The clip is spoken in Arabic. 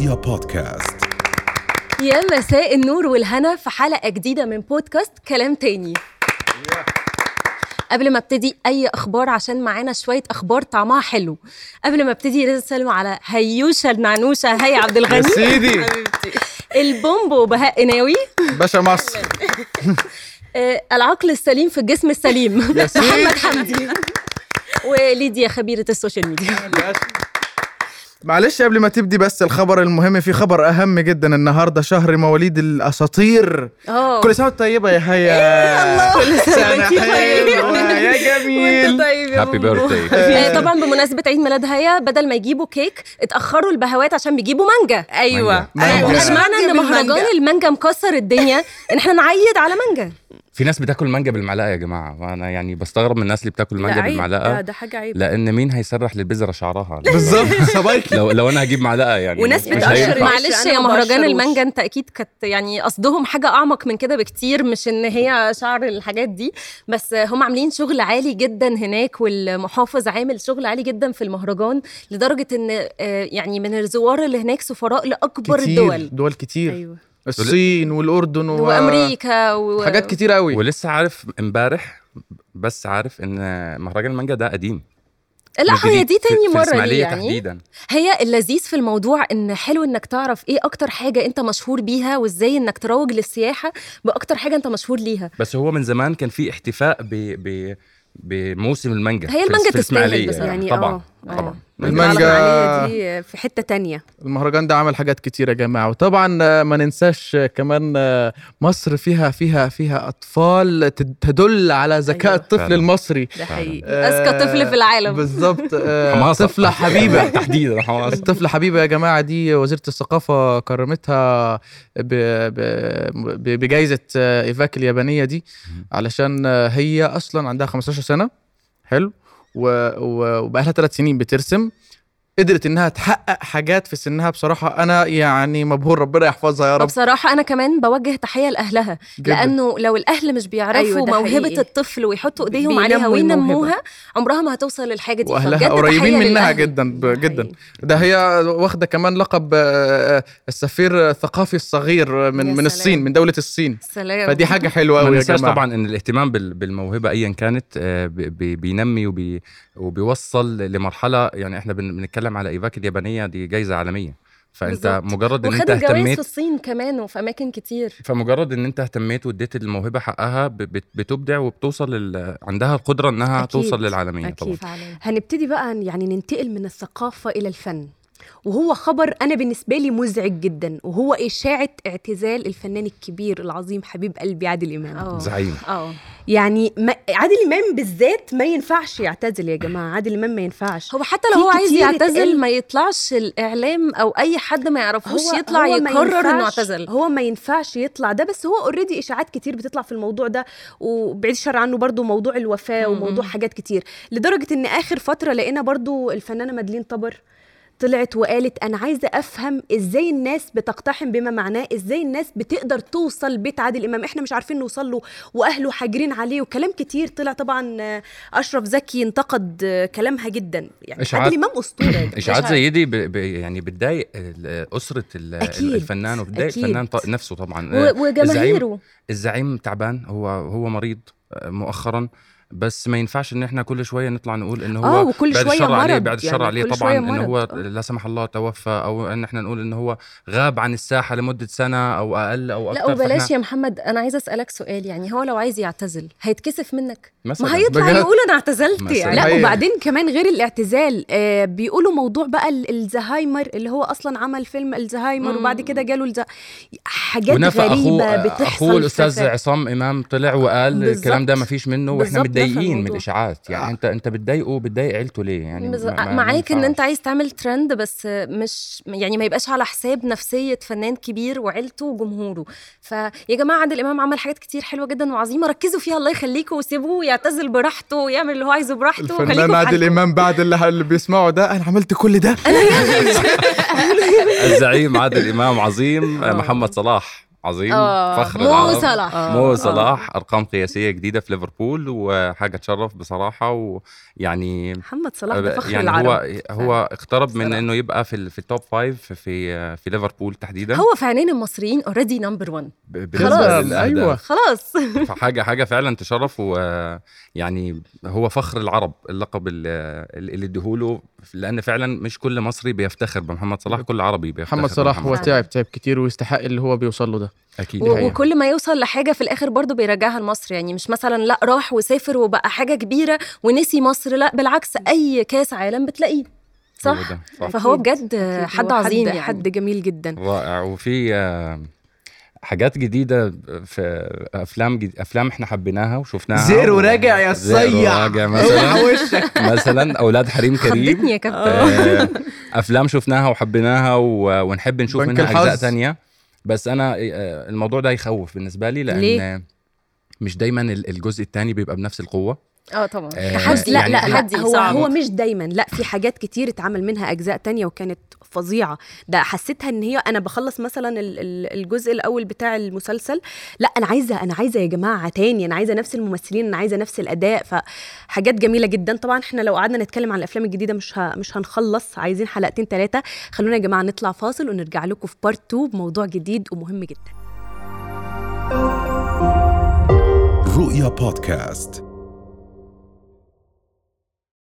رؤيا بودكاست. يا مساء النور والهنا في حلقة جديدة من بودكاست كلام تاني. قبل ما ابتدي أي أخبار عشان معانا شوية أخبار طعمها حلو. قبل ما ابتدي لازم أسلم على هيوشة النعنوشه هي عبد الغني. يا سيدي. البومبو بهاء قناوي باشا مصر. آه، العقل السليم في الجسم السليم. يا سيدي. محمد حمدي. وليديا خبيرة ال social media. معلش قبل ما تبدي بس الخبر المهم في خبر أهم جدا النهارده شهر مواليد الأساطير. آه كل سنه وانت طيبه يا هيا. كل سنة سنه وانتي حلوة طيبة. يا جميل. طيب happy بومبو. birthday آه، طبعا بمناسبة عيد ميلاد هيا بدل ما يجيبوا كيك اتأخروا البهوات عشان بيجيبوا مانجا. أيوه. ومش معنى إن مهرجان المانجا مكسر الدنيا إن إحنا نعيد على مانجا. في ناس بتاكل مانجا بالمعلقة يا جماعة وأنا يعني بستغرب من الناس اللي بتاكل مانجا بالمعلقة ده, ده حاجة عيب. لأن مين هيسرح للبذرة شعرها؟ بالظبط صبايك لو لو أنا هجيب معلقة يعني وناس بتقشر. معلش يا مهرجان. المانجا أنت أكيد كانت يعني قصدهم حاجة أعمق من كده بكتير مش إن هي شعر الحاجات دي بس هم عاملين شغل عالي جدا هناك والمحافظ عامل شغل عالي جدا في المهرجان لدرجة إن آه، يعني من الزوار اللي هناك سفراء لأكبر كتير الدول دول كتير. أيوه. الصين والأردن و... وأمريكا و... حاجات كتير قوي ولسه عارف امبارح بس عارف إن مهرجان المانجا ده قديم لا هي. دي تاني في مرة ليه يعني تحديدا هي اللذيذ في الموضوع إن حلو إنك تعرف إيه أكتر حاجة أنت مشهور بيها وإزاي إنك تروج للسياحة بأكتر حاجة أنت مشهور ليها بس هو من زمان كان في احتفاء ب ب بموسم المانجا هي المانجا تستاهل. بصراحة. يعني طبعا آه، طبعا المانجا- دي في حتة تانية. المهرجان ده عمل حاجات كتير يا جماعة. وطبعا آه، ما ننساش آه، كمان آه، مصر فيها فيها فيها أطفال تد- تدل على ذكاء أيوة. الطفل فعلا. المصري. ده حقيقي. أذكى طفل في العالم. بالظبط آه،. طفلة حبيبة. تحديدا الطفلة حبيبة يا جماعة دي وزيرة الثقافة كرمتها ب... ب... ب... بجائزة آه، إيفاك اليابانية دي. علشان آه، هي أصلا عندها 15 سنة. حلو. و... و... وبقالها ثلاث سنين بترسم. قدرت إنها تحقق حاجات في سنها بصراحة أنا يعني مبهور ربنا يحفظها يا رب وبصراحه أنا كمان بوجه تحية لأهلها جداً. لأنه لو الأهل مش بيعرفوا أيوة، موهبة حقيقي. الطفل ويحطوا إيديهم عليها وينموها. عمرها ما هتوصل للحاجة دي وأهلها قريبين منها للأهل. جدا جدا حقيقي. ده هي واخدة كمان لقب آه، السفير الثقافي الصغير من من سلام. الصين من دولة الصين سلام فدي حاجة حلوة قوي يا جماعة طبعا إن الاهتمام بال- بالموهبة ايا كانت آه، بينمي وبي وبيوصل لمرحلة يعني إحنا بن- بنتكلم على إيفاك اليابانية دي جايزة عالمية فأنت بالظبط. مجرد إن أنت جوائز في اهتميت الصين كمان وفي أماكن كتير فمجرد إن أنت اهتميت واديت الموهبة حقها بتبدع وبتوصل لل... عندها القدرة إنها أكيد. توصل للعالمية أكيد. طبعا فعلا هنبتدي بقى يعني ننتقل من الثقافة إلى الفن وهو خبر أنا بالنسبة لي مزعج جدا وهو إشاعة اعتزال الفنان الكبير العظيم حبيب قلبي عادل إمام. زعيم. آه يعني ما عادل إمام بالذات ما ينفعش يعتزل يا جماعة عادل إمام ما ينفعش. هو حتى لو هو عايز يعتزل ما يطلعش الإعلام أو أي حد ما يعرفوش يطلع هو ما يقرر إنه اعتزل. هو ما ينفعش يطلع ده بس هو اوريدي إشاعات كتير بتطلع في الموضوع ده وبعيد الشر عنه برضو موضوع الوفاة. وموضوع حاجات كتير. لدرجة إن آخر فترة لقينا برضو الفنانة مدلين طبر طلعت وقالت أنا عايزة أفهم إزاي الناس بتقتحم بما معناه إزاي الناس بتقدر توصل بيت عادل إمام إحنا مش عارفين نوصل له وأهله حاجرين عليه وكلام كتير طلع طبعا آه، أشرف زكي انتقد آه، كلامها جدا يعني إشاعات- عادل إمام أسطورة. اشاعات زي دي ب... ب... يعني بتضايق أسرة ال- أكيد. الفنان وبتضايق. الفنان ط... نفسه طبعا و- آه، الزعيم وجماهيره الزعيم تعبان هو هو مريض آه، مؤخرا بس ما ينفعش إن إحنا كل شوية نطلع نقول إن هو آه، وكل بعد شوية الشر عليه بعد الشر يعني عليه طبعا إن هو آه. لا سمح الله توفى أو إن إحنا نقول إن هو غاب عن الساحة لمدة سنة أو أقل أو لا أكثر وبلاش فإحنا- يا محمد أنا عايزة أسألك سؤال يعني هو لو عايز يعتزل هيتكسف منك مثلا ما هيطلع؟ يقول أنا اعتزلت مثلاً. يعني لا. وبعدين كمان غير الاعتزال آه بيقولوا موضوع بقى ال- الزهايمر اللي هو أصلا عمل فيلم الزهايمر. وبعد كده جاله الز... حاجات غريبة أخوه بتحصل اخوه الأستاذ عصام إمام طلع وقال الكلام ده. ما فيش منه وإحنا نفى متضايقين من. الإشاعات. يعني أنت أنت بتضايقه بتضايق عيلته ليه؟ يعني بز- ما- معاك إن. أنت عايز تعمل ترند بس مش يعني ما يبقاش على حساب نفسية فنان كبير وعيلته وجمهوره. فيا جماعة عادل إمام عمل حاجات كتير حلوة جدا وعظيمة. ركزوا فيها. الله يخليكم وسيبوه يعتزل براحته ويعمل اللي هو عايزه براحته. الفنان عادل. إمام بعد اللي, اللي بيسمعه ده. أنا عملت كل ده. الزعيم عادل إمام عظيم آه. محمد صلاح. عظيم آه، فخر مو العرب صلاح. آه. مو صلاح أرقام قياسية جديدة في ليفربول وحاجة تشرف بصراحة ويعني محمد صلاح ده فخر يعني العرب هو هو اقترب من. إنه يبقى في ال- في ال top five في في ليفربول تحديدا. هو في عينين المصريين already number 1 ب- بالنسبة خلاص. أيوة. خلاص. فحاجة حاجة فعلا تشرف ويعني هو فخر العرب اللقب ال- اللي اديهوله لأن فعلا مش كل مصري بيفتخر بمحمد صلاح كل عربي بيفتخر محمد صلاح هو تعب تعب كتير ويستحق اللي هو بيوصل له ده. أكيد. و- حقيقة. وكل ما يوصل لحاجة في الآخر برضه بيرجعها لمصر. يعني مش مثلا لأ راح وسافر وبقى حاجة كبيرة ونسي مصر. لأ بالعكس أي كأس عالم بتلاقيه. صح؟ صح. فهو. بجد. حد عظيم حد, يعني. حد جميل جدا. رائع. وفي آه، حاجات جديدة في أفلام جد... أفلام إحنا حبيناها وشفناها. زيرو راجع يا زيرو الصيع. راجع مثلا. مثلا أولاد حريم كريم. يا كابتن. آه، أفلام شفناها وحبيناها و... ونحب نشوف منها. أجزاء تانية. بس أنا آه، الموضوع ده يخوف بالنسبة لي لأن ليه؟ مش دايما ال- الجزء الثاني بيبقى بنفس القوة آه طبعا. آه، تحدي لا يعني لا لا تحدي هو صعب. هو مش دايما. لا في حاجات كتير اتعمل منها أجزاء تانية وكانت فظيعة. ده حسيتها إن هي أنا بخلص مثلا ال- ال- الجزء الأول بتاع المسلسل. لا أنا عايزة أنا عايزة يا جماعة تاني. أنا عايزة نفس الممثلين أنا عايزة نفس الأداء. فحاجات جميلة جدا. طبعا إحنا لو قعدنا نتكلم عن الأفلام الجديدة مش ه... مش هنخلص. عايزين حلقتين ثلاثة خلونا يا جماعة نطلع فاصل ونرجع لكم في بارت 2 بموضوع جديد ومهم جدا. رؤيا بودكاست.